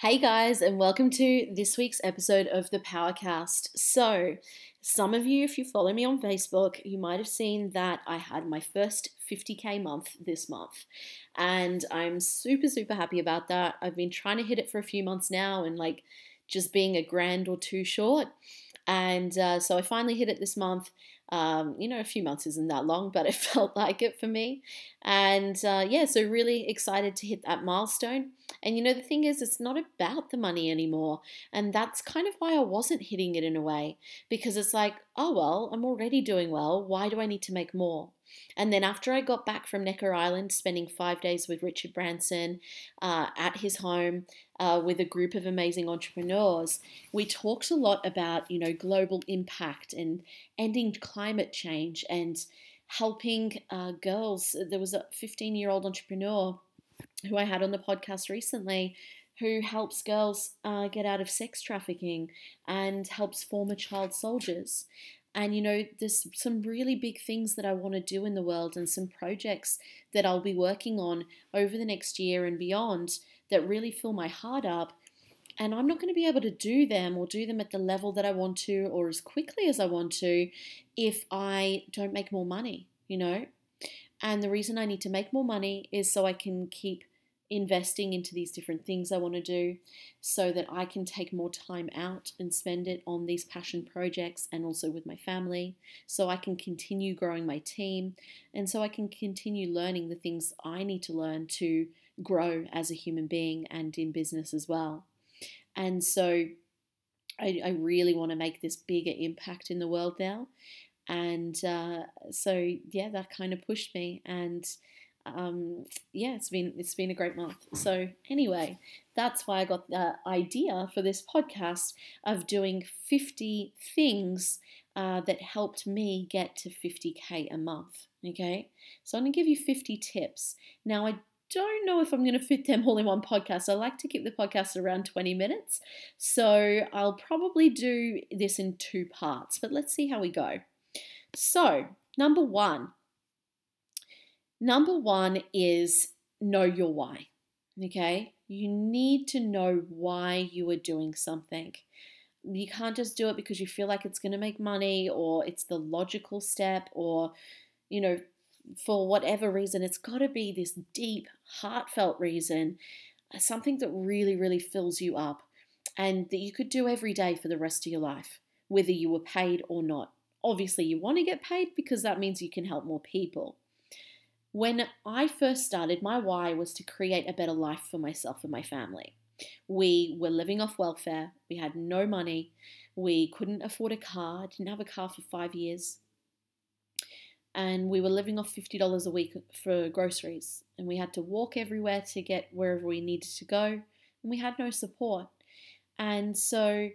Hey guys, and welcome to this week's episode of the Powercast. So, some of you, if you follow me on Facebook, you might have seen that I had my first 50k month this month, and I'm super, super happy about that. I've been trying to hit it for a few months now, and like just being a grand or two short. And uh, so I finally hit it this month. Um, you know, a few months isn't that long, but it felt like it for me. And uh, yeah, so really excited to hit that milestone. And you know, the thing is, it's not about the money anymore. And that's kind of why I wasn't hitting it in a way, because it's like, oh, well, I'm already doing well. Why do I need to make more? And then after I got back from Necker Island, spending five days with Richard Branson uh, at his home uh, with a group of amazing entrepreneurs, we talked a lot about, you know, global impact and ending climate change and helping uh, girls. There was a 15 year old entrepreneur who I had on the podcast recently who helps girls uh, get out of sex trafficking and helps former child soldiers. And you know, there's some really big things that I want to do in the world and some projects that I'll be working on over the next year and beyond that really fill my heart up. And I'm not going to be able to do them or do them at the level that I want to or as quickly as I want to if I don't make more money, you know? And the reason I need to make more money is so I can keep investing into these different things I want to do so that I can take more time out and spend it on these passion projects and also with my family, so I can continue growing my team and so I can continue learning the things I need to learn to grow as a human being and in business as well. And so I, I really want to make this bigger impact in the world now. And uh, so, yeah, that kind of pushed me. And um, yeah, it's been it's been a great month. So anyway, that's why I got the idea for this podcast of doing 50 things uh, that helped me get to 50k a month. Okay, so I'm gonna give you 50 tips. Now I don't know if I'm going to fit them all in one podcast. I like to keep the podcast around 20 minutes. So I'll probably do this in two parts, but let's see how we go. So, number one, Number one is know your why. Okay? You need to know why you are doing something. You can't just do it because you feel like it's going to make money or it's the logical step or, you know, for whatever reason. It's got to be this deep, heartfelt reason, uh, something that really, really fills you up and that you could do every day for the rest of your life, whether you were paid or not. Obviously, you want to get paid because that means you can help more people. When I first started, my why was to create a better life for myself and my family. We were living off welfare, we had no money, we couldn't afford a car, didn't have a car for five years, and we were living off $50 a week for groceries, and we had to walk everywhere to get wherever we needed to go, and we had no support. And so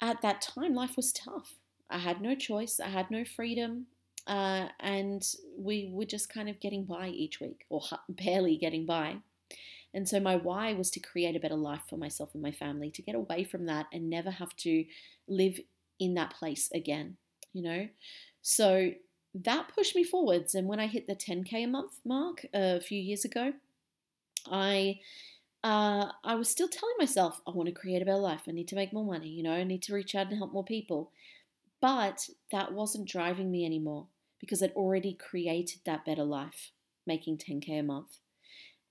at that time, life was tough. I had no choice, I had no freedom, uh, and we were just kind of getting by each week, or barely getting by. And so my why was to create a better life for myself and my family, to get away from that and never have to live in that place again, you know? So that pushed me forwards. And when I hit the 10K a month mark a few years ago, I uh, I was still telling myself, I want to create a better life. I need to make more money. You know, I need to reach out and help more people. But that wasn't driving me anymore because I'd already created that better life, making 10K a month.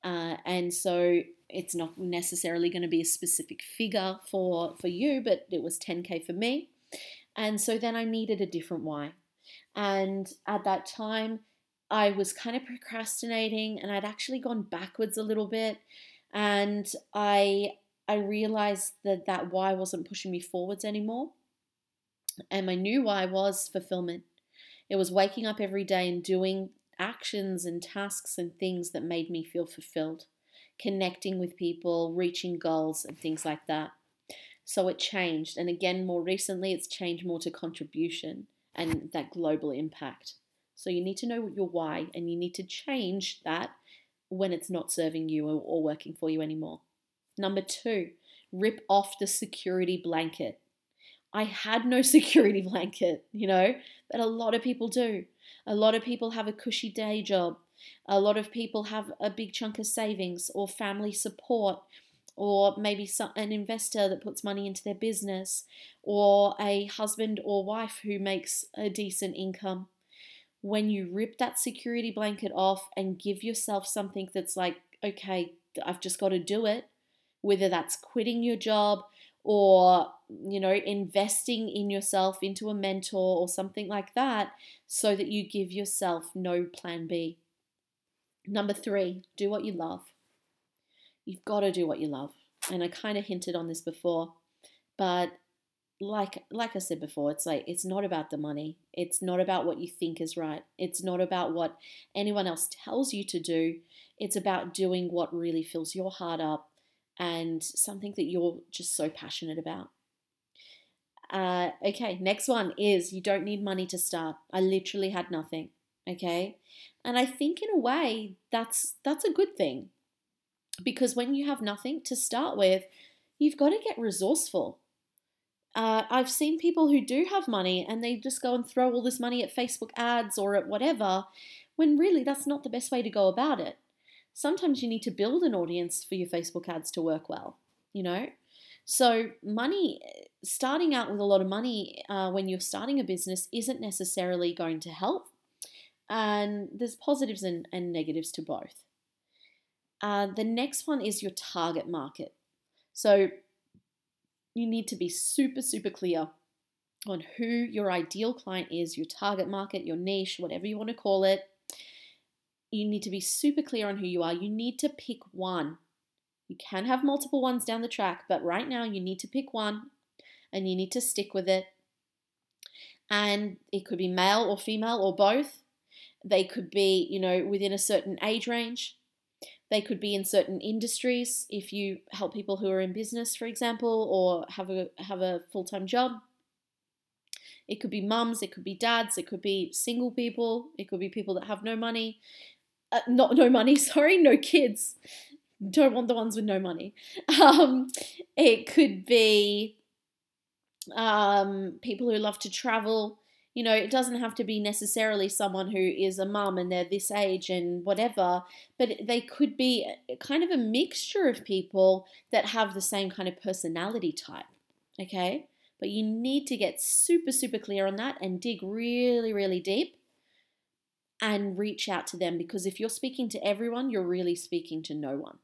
Uh, and so it's not necessarily going to be a specific figure for, for you, but it was 10K for me. And so then I needed a different why. And at that time, I was kind of procrastinating and I'd actually gone backwards a little bit. And I, I realized that that why wasn't pushing me forwards anymore. And my new why was fulfillment. It was waking up every day and doing actions and tasks and things that made me feel fulfilled, connecting with people, reaching goals, and things like that. So it changed. And again, more recently, it's changed more to contribution and that global impact. So you need to know your why and you need to change that when it's not serving you or, working for you anymore. Number two, rip off the security blanket. I had no security blanket, you know, but a lot of people do. A lot of people have a cushy day job. A lot of people have a big chunk of savings or family support or maybe some, an investor that puts money into their business, or a husband or wife who makes a decent income. When you rip that security blanket off and give yourself something that's like, okay, I've just got to do it, whether that's quitting your job or you know investing in yourself into a mentor or something like that so that you give yourself no plan B. Number 3, do what you love. You've got to do what you love. And I kind of hinted on this before, but like like I said before, it's like it's not about the money. It's not about what you think is right. It's not about what anyone else tells you to do. It's about doing what really fills your heart up and something that you're just so passionate about. Uh, okay, next one is you don't need money to start. I literally had nothing. Okay, and I think in a way that's that's a good thing because when you have nothing to start with, you've got to get resourceful. Uh, I've seen people who do have money and they just go and throw all this money at Facebook ads or at whatever, when really that's not the best way to go about it. Sometimes you need to build an audience for your Facebook ads to work well, you know? So, money, starting out with a lot of money uh, when you're starting a business isn't necessarily going to help. And there's positives and, and negatives to both. Uh, the next one is your target market. So you need to be super, super clear on who your ideal client is, your target market, your niche, whatever you want to call it. You need to be super clear on who you are. You need to pick one. You can have multiple ones down the track, but right now you need to pick one and you need to stick with it. And it could be male or female or both. They could be, you know, within a certain age range. They could be in certain industries if you help people who are in business, for example, or have a have a full-time job. It could be mums, it could be dads, it could be single people, it could be people that have no money. Uh, not no money, sorry, no kids. Don't want the ones with no money. Um, it could be um, people who love to travel you know, it doesn't have to be necessarily someone who is a mum and they're this age and whatever, but they could be kind of a mixture of people that have the same kind of personality type. Okay? But you need to get super, super clear on that and dig really, really deep and reach out to them because if you're speaking to everyone, you're really speaking to no one.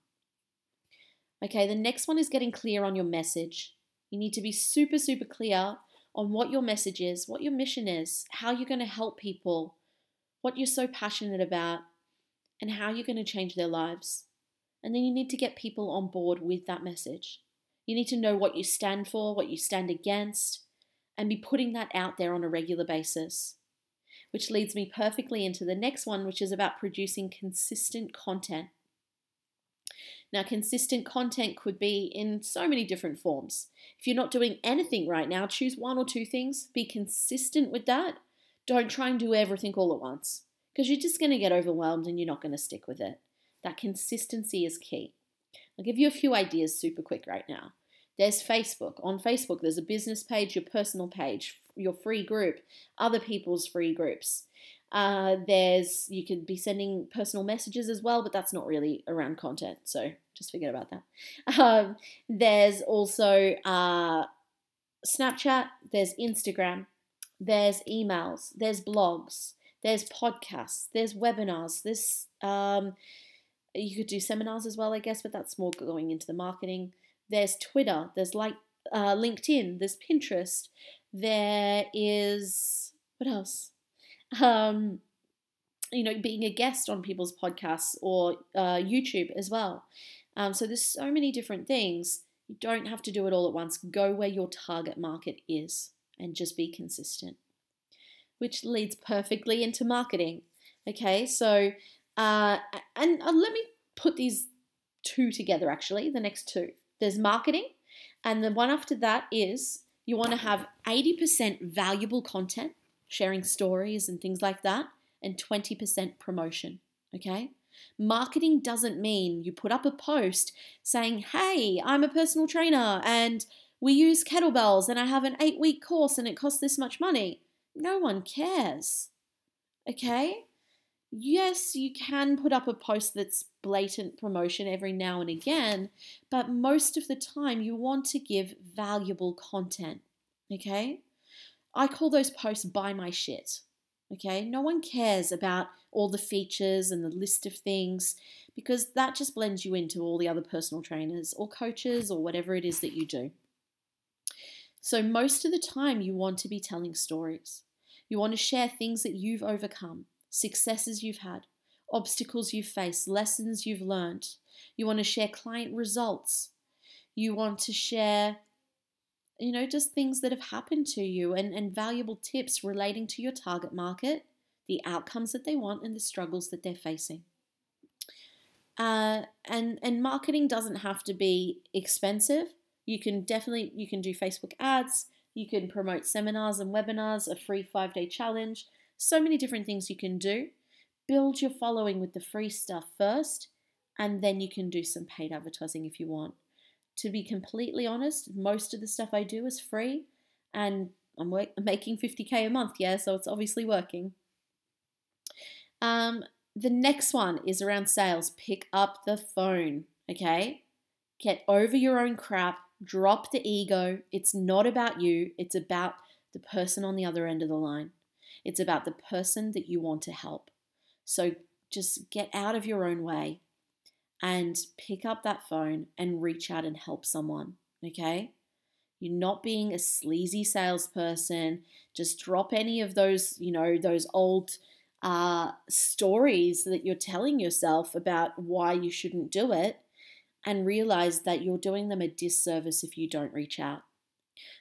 Okay, the next one is getting clear on your message. You need to be super, super clear on what your message is, what your mission is, how you're going to help people, what you're so passionate about, and how you're going to change their lives. And then you need to get people on board with that message. You need to know what you stand for, what you stand against, and be putting that out there on a regular basis. Which leads me perfectly into the next one, which is about producing consistent content. Now, consistent content could be in so many different forms. If you're not doing anything right now, choose one or two things, be consistent with that. Don't try and do everything all at once because you're just going to get overwhelmed and you're not going to stick with it. That consistency is key. I'll give you a few ideas super quick right now. There's Facebook. On Facebook, there's a business page, your personal page, your free group, other people's free groups. Uh, there's you could be sending personal messages as well, but that's not really around content, so just forget about that. Um, there's also uh, Snapchat. There's Instagram. There's emails. There's blogs. There's podcasts. There's webinars. This um, you could do seminars as well, I guess, but that's more going into the marketing. There's Twitter. There's like uh, LinkedIn. There's Pinterest. There is what else? um, you know, being a guest on people's podcasts or uh, YouTube as well. Um, so there's so many different things. You don't have to do it all at once. Go where your target market is and just be consistent. Which leads perfectly into marketing. Okay, so uh, and uh, let me put these two together actually, the next two. There's marketing, and the one after that is you want to have 80% valuable content sharing stories and things like that, and 20% promotion. Okay? Marketing doesn't mean you put up a post saying, hey, I'm a personal trainer and we use kettlebells and I have an eight week course and it costs this much money. No one cares. Okay? Yes, you can put up a post that's blatant promotion every now and again, but most of the time you want to give valuable content. Okay? I call those posts buy my shit. Okay? No one cares about all the features and the list of things because that just blends you into all the other personal trainers or coaches or whatever it is that you do. So, most of the time, you want to be telling stories. You want to share things that you've overcome, successes you've had, obstacles you've faced, lessons you've learned. You want to share client results. You want to share, you know, just things that have happened to you and, and valuable tips relating to your target market, the outcomes that they want, and the struggles that they're facing. Uh, and and marketing doesn't have to be expensive. You can definitely you can do Facebook ads. You can promote seminars and webinars, a free five day challenge. So many different things you can do. Build your following with the free stuff first, and then you can do some paid advertising if you want. To be completely honest, most of the stuff I do is free, and I'm, work- I'm making 50k a month, yeah, so it's obviously working. Um, the next one is around sales. Pick up the phone, okay? Get over your own crap, drop the ego. It's not about you, it's about the person on the other end of the line. It's about the person that you want to help. So just get out of your own way and pick up that phone and reach out and help someone, okay? You're not being a sleazy salesperson. Just drop any of those, you know, those old uh, stories that you're telling yourself about why you shouldn't do it and realize that you're doing them a disservice if you don't reach out.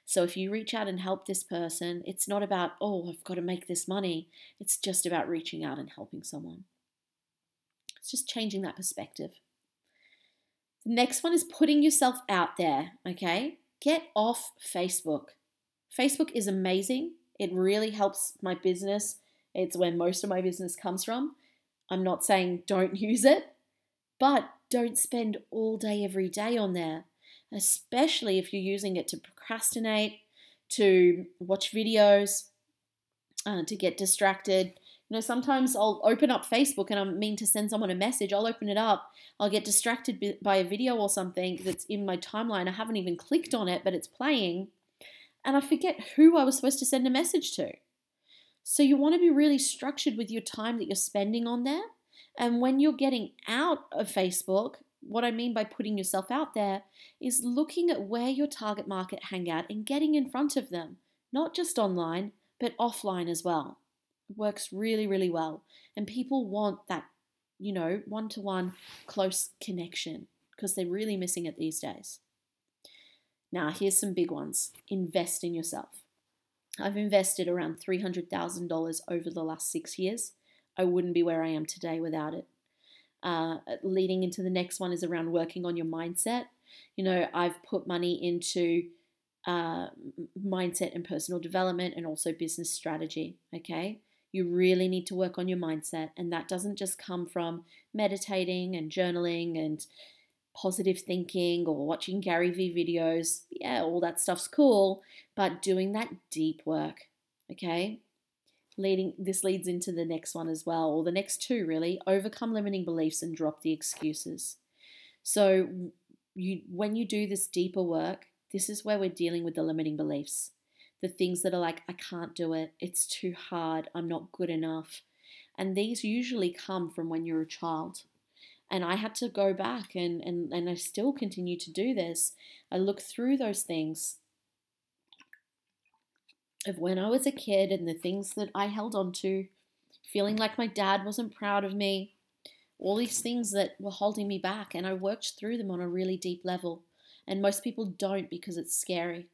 So if you reach out and help this person, it's not about, oh, I've got to make this money. It's just about reaching out and helping someone. It's just changing that perspective. The next one is putting yourself out there, okay? Get off Facebook. Facebook is amazing. It really helps my business it's where most of my business comes from. I'm not saying don't use it, but don't spend all day, every day on there, especially if you're using it to procrastinate, to watch videos, uh, to get distracted. You know, sometimes I'll open up Facebook and I mean to send someone a message. I'll open it up. I'll get distracted by a video or something that's in my timeline. I haven't even clicked on it, but it's playing. And I forget who I was supposed to send a message to. So you want to be really structured with your time that you're spending on there. And when you're getting out of Facebook, what I mean by putting yourself out there is looking at where your target market hang out and getting in front of them, not just online, but offline as well. It works really, really well. And people want that, you know, one to one close connection because they're really missing it these days. Now, here's some big ones invest in yourself. I've invested around $300,000 over the last six years. I wouldn't be where I am today without it. Uh, leading into the next one is around working on your mindset. You know, I've put money into uh, mindset and personal development and also business strategy. Okay. You really need to work on your mindset, and that doesn't just come from meditating and journaling and positive thinking or watching Gary Vee videos. Yeah, all that stuff's cool, but doing that deep work, okay? Leading this leads into the next one as well, or the next two really, overcome limiting beliefs and drop the excuses. So you when you do this deeper work, this is where we're dealing with the limiting beliefs. The things that are like I can't do it, it's too hard, I'm not good enough. And these usually come from when you're a child. And I had to go back and, and, and I still continue to do this. I look through those things of when I was a kid and the things that I held on to, feeling like my dad wasn't proud of me, all these things that were holding me back. And I worked through them on a really deep level. And most people don't because it's scary.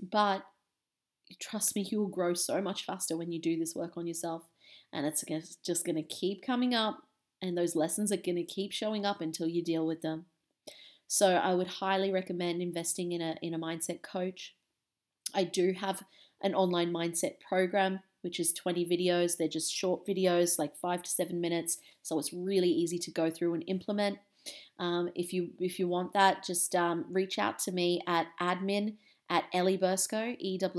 But trust me, you will grow so much faster when you do this work on yourself. And it's just going to keep coming up and those lessons are going to keep showing up until you deal with them. So I would highly recommend investing in a in a mindset coach. I do have an online mindset program which is 20 videos. They're just short videos, like 5 to 7 minutes, so it's really easy to go through and implement. Um, if you if you want that, just um, reach out to me at admin at Ellie Bursko, dot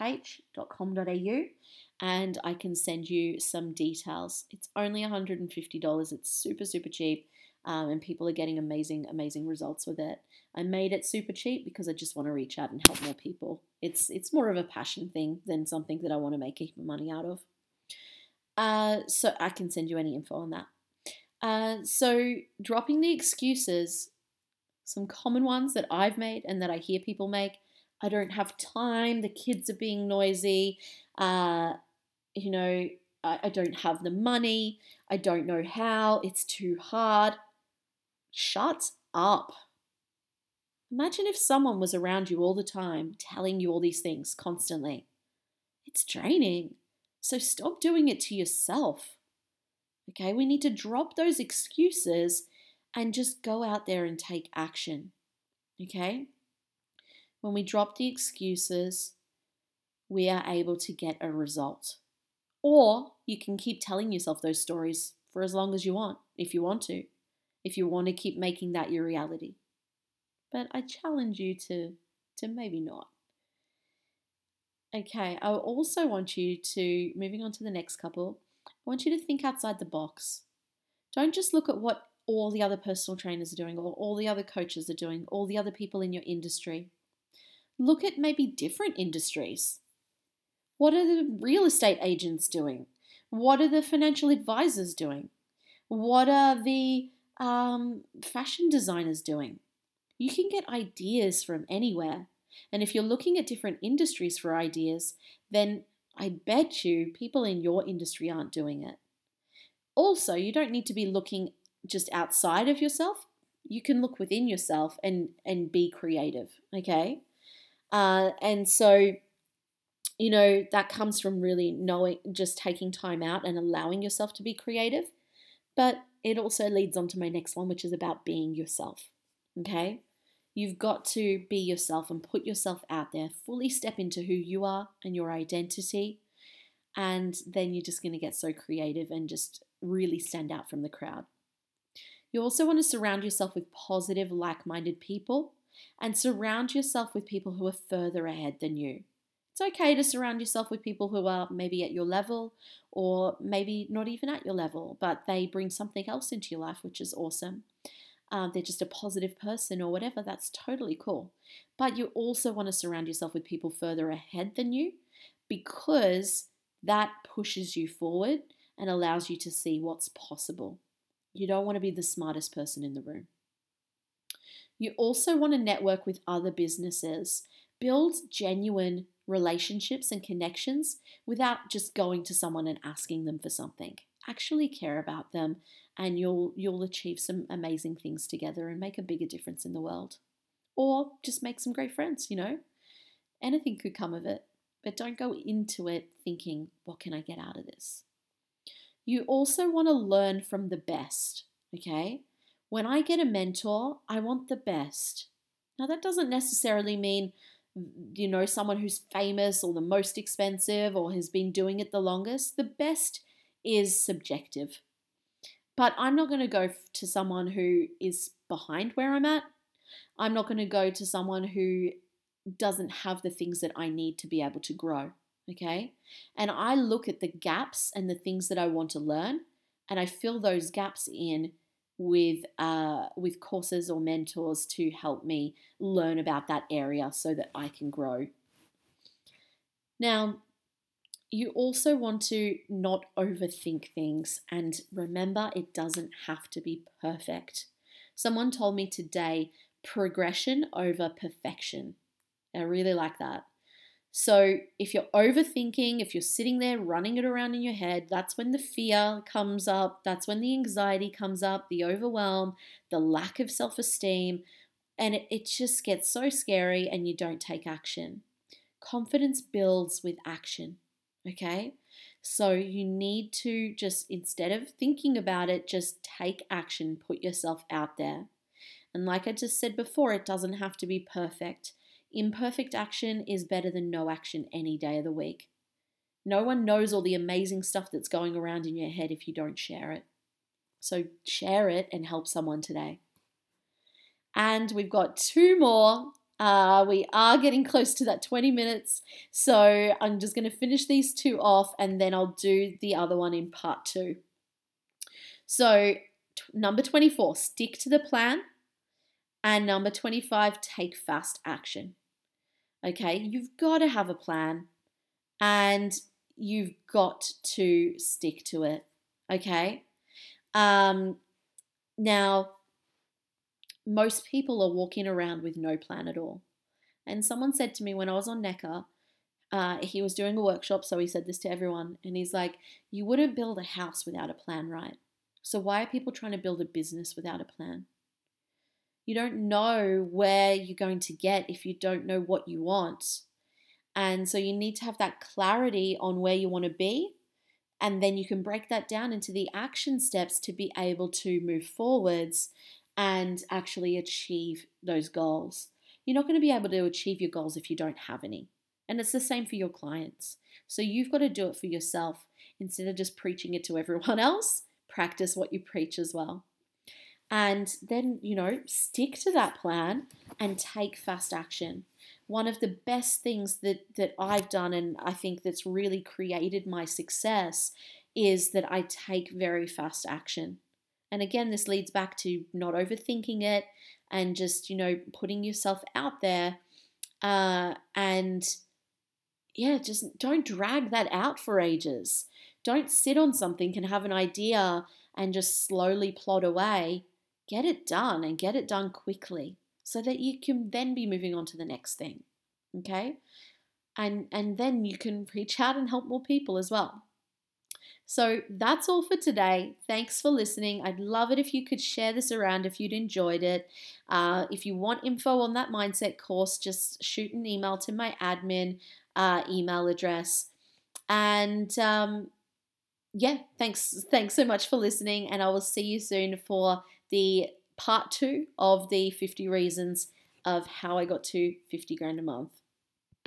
H.com.au and I can send you some details. It's only $150. It's super, super cheap. Um, and people are getting amazing, amazing results with it. I made it super cheap because I just want to reach out and help more people. It's it's more of a passion thing than something that I want to make a heap of money out of. Uh, so I can send you any info on that. Uh, so dropping the excuses, some common ones that I've made and that I hear people make. I don't have time. The kids are being noisy. Uh, you know, I, I don't have the money. I don't know how. It's too hard. Shut up. Imagine if someone was around you all the time telling you all these things constantly. It's draining. So stop doing it to yourself. Okay, we need to drop those excuses and just go out there and take action. Okay? When we drop the excuses, we are able to get a result. Or you can keep telling yourself those stories for as long as you want, if you want to, if you want to keep making that your reality. But I challenge you to, to maybe not. Okay, I also want you to, moving on to the next couple, I want you to think outside the box. Don't just look at what all the other personal trainers are doing, or all the other coaches are doing, all the other people in your industry. Look at maybe different industries. What are the real estate agents doing? What are the financial advisors doing? What are the um, fashion designers doing? You can get ideas from anywhere. And if you're looking at different industries for ideas, then I bet you people in your industry aren't doing it. Also, you don't need to be looking just outside of yourself. You can look within yourself and and be creative. Okay, uh, and so you know, that comes from really knowing, just taking time out and allowing yourself to be creative. But it also leads on to my next one, which is about being yourself. Okay? You've got to be yourself and put yourself out there, fully step into who you are and your identity. And then you're just going to get so creative and just really stand out from the crowd. You also want to surround yourself with positive, like minded people and surround yourself with people who are further ahead than you. It's okay to surround yourself with people who are maybe at your level or maybe not even at your level, but they bring something else into your life, which is awesome. Uh, they're just a positive person or whatever, that's totally cool. But you also want to surround yourself with people further ahead than you because that pushes you forward and allows you to see what's possible. You don't want to be the smartest person in the room. You also want to network with other businesses. Build genuine relationships and connections without just going to someone and asking them for something. Actually care about them and you'll you'll achieve some amazing things together and make a bigger difference in the world. Or just make some great friends, you know? Anything could come of it, but don't go into it thinking, what can I get out of this? You also want to learn from the best, okay? When I get a mentor, I want the best. Now, that doesn't necessarily mean you know, someone who's famous or the most expensive or has been doing it the longest, the best is subjective. But I'm not going to go to someone who is behind where I'm at. I'm not going to go to someone who doesn't have the things that I need to be able to grow. Okay. And I look at the gaps and the things that I want to learn and I fill those gaps in with uh, with courses or mentors to help me learn about that area so that I can grow. Now, you also want to not overthink things and remember it doesn't have to be perfect. Someone told me today progression over perfection. I really like that. So, if you're overthinking, if you're sitting there running it around in your head, that's when the fear comes up, that's when the anxiety comes up, the overwhelm, the lack of self esteem, and it, it just gets so scary and you don't take action. Confidence builds with action, okay? So, you need to just, instead of thinking about it, just take action, put yourself out there. And like I just said before, it doesn't have to be perfect. Imperfect action is better than no action any day of the week. No one knows all the amazing stuff that's going around in your head if you don't share it. So share it and help someone today. And we've got two more Uh, we are getting close to that 20 minutes. So I'm just going to finish these two off and then I'll do the other one in part two. So, t- number 24, stick to the plan. And number 25, take fast action. Okay, you've got to have a plan and you've got to stick to it. Okay, um, now most people are walking around with no plan at all. And someone said to me when I was on Necker, uh, he was doing a workshop, so he said this to everyone, and he's like, You wouldn't build a house without a plan, right? So why are people trying to build a business without a plan? You don't know where you're going to get if you don't know what you want. And so you need to have that clarity on where you want to be. And then you can break that down into the action steps to be able to move forwards and actually achieve those goals. You're not going to be able to achieve your goals if you don't have any. And it's the same for your clients. So you've got to do it for yourself instead of just preaching it to everyone else. Practice what you preach as well and then you know stick to that plan and take fast action. One of the best things that that I've done and I think that's really created my success is that I take very fast action. And again this leads back to not overthinking it and just you know putting yourself out there uh, and yeah just don't drag that out for ages. Don't sit on something and have an idea and just slowly plod away get it done and get it done quickly so that you can then be moving on to the next thing. Okay? And and then you can reach out and help more people as well. So that's all for today. Thanks for listening. I'd love it if you could share this around if you'd enjoyed it. Uh, if you want info on that mindset course, just shoot an email to my admin uh, email address. And um, yeah, thanks. Thanks so much for listening, and I will see you soon for the part two of the 50 reasons of how I got to 50 grand a month.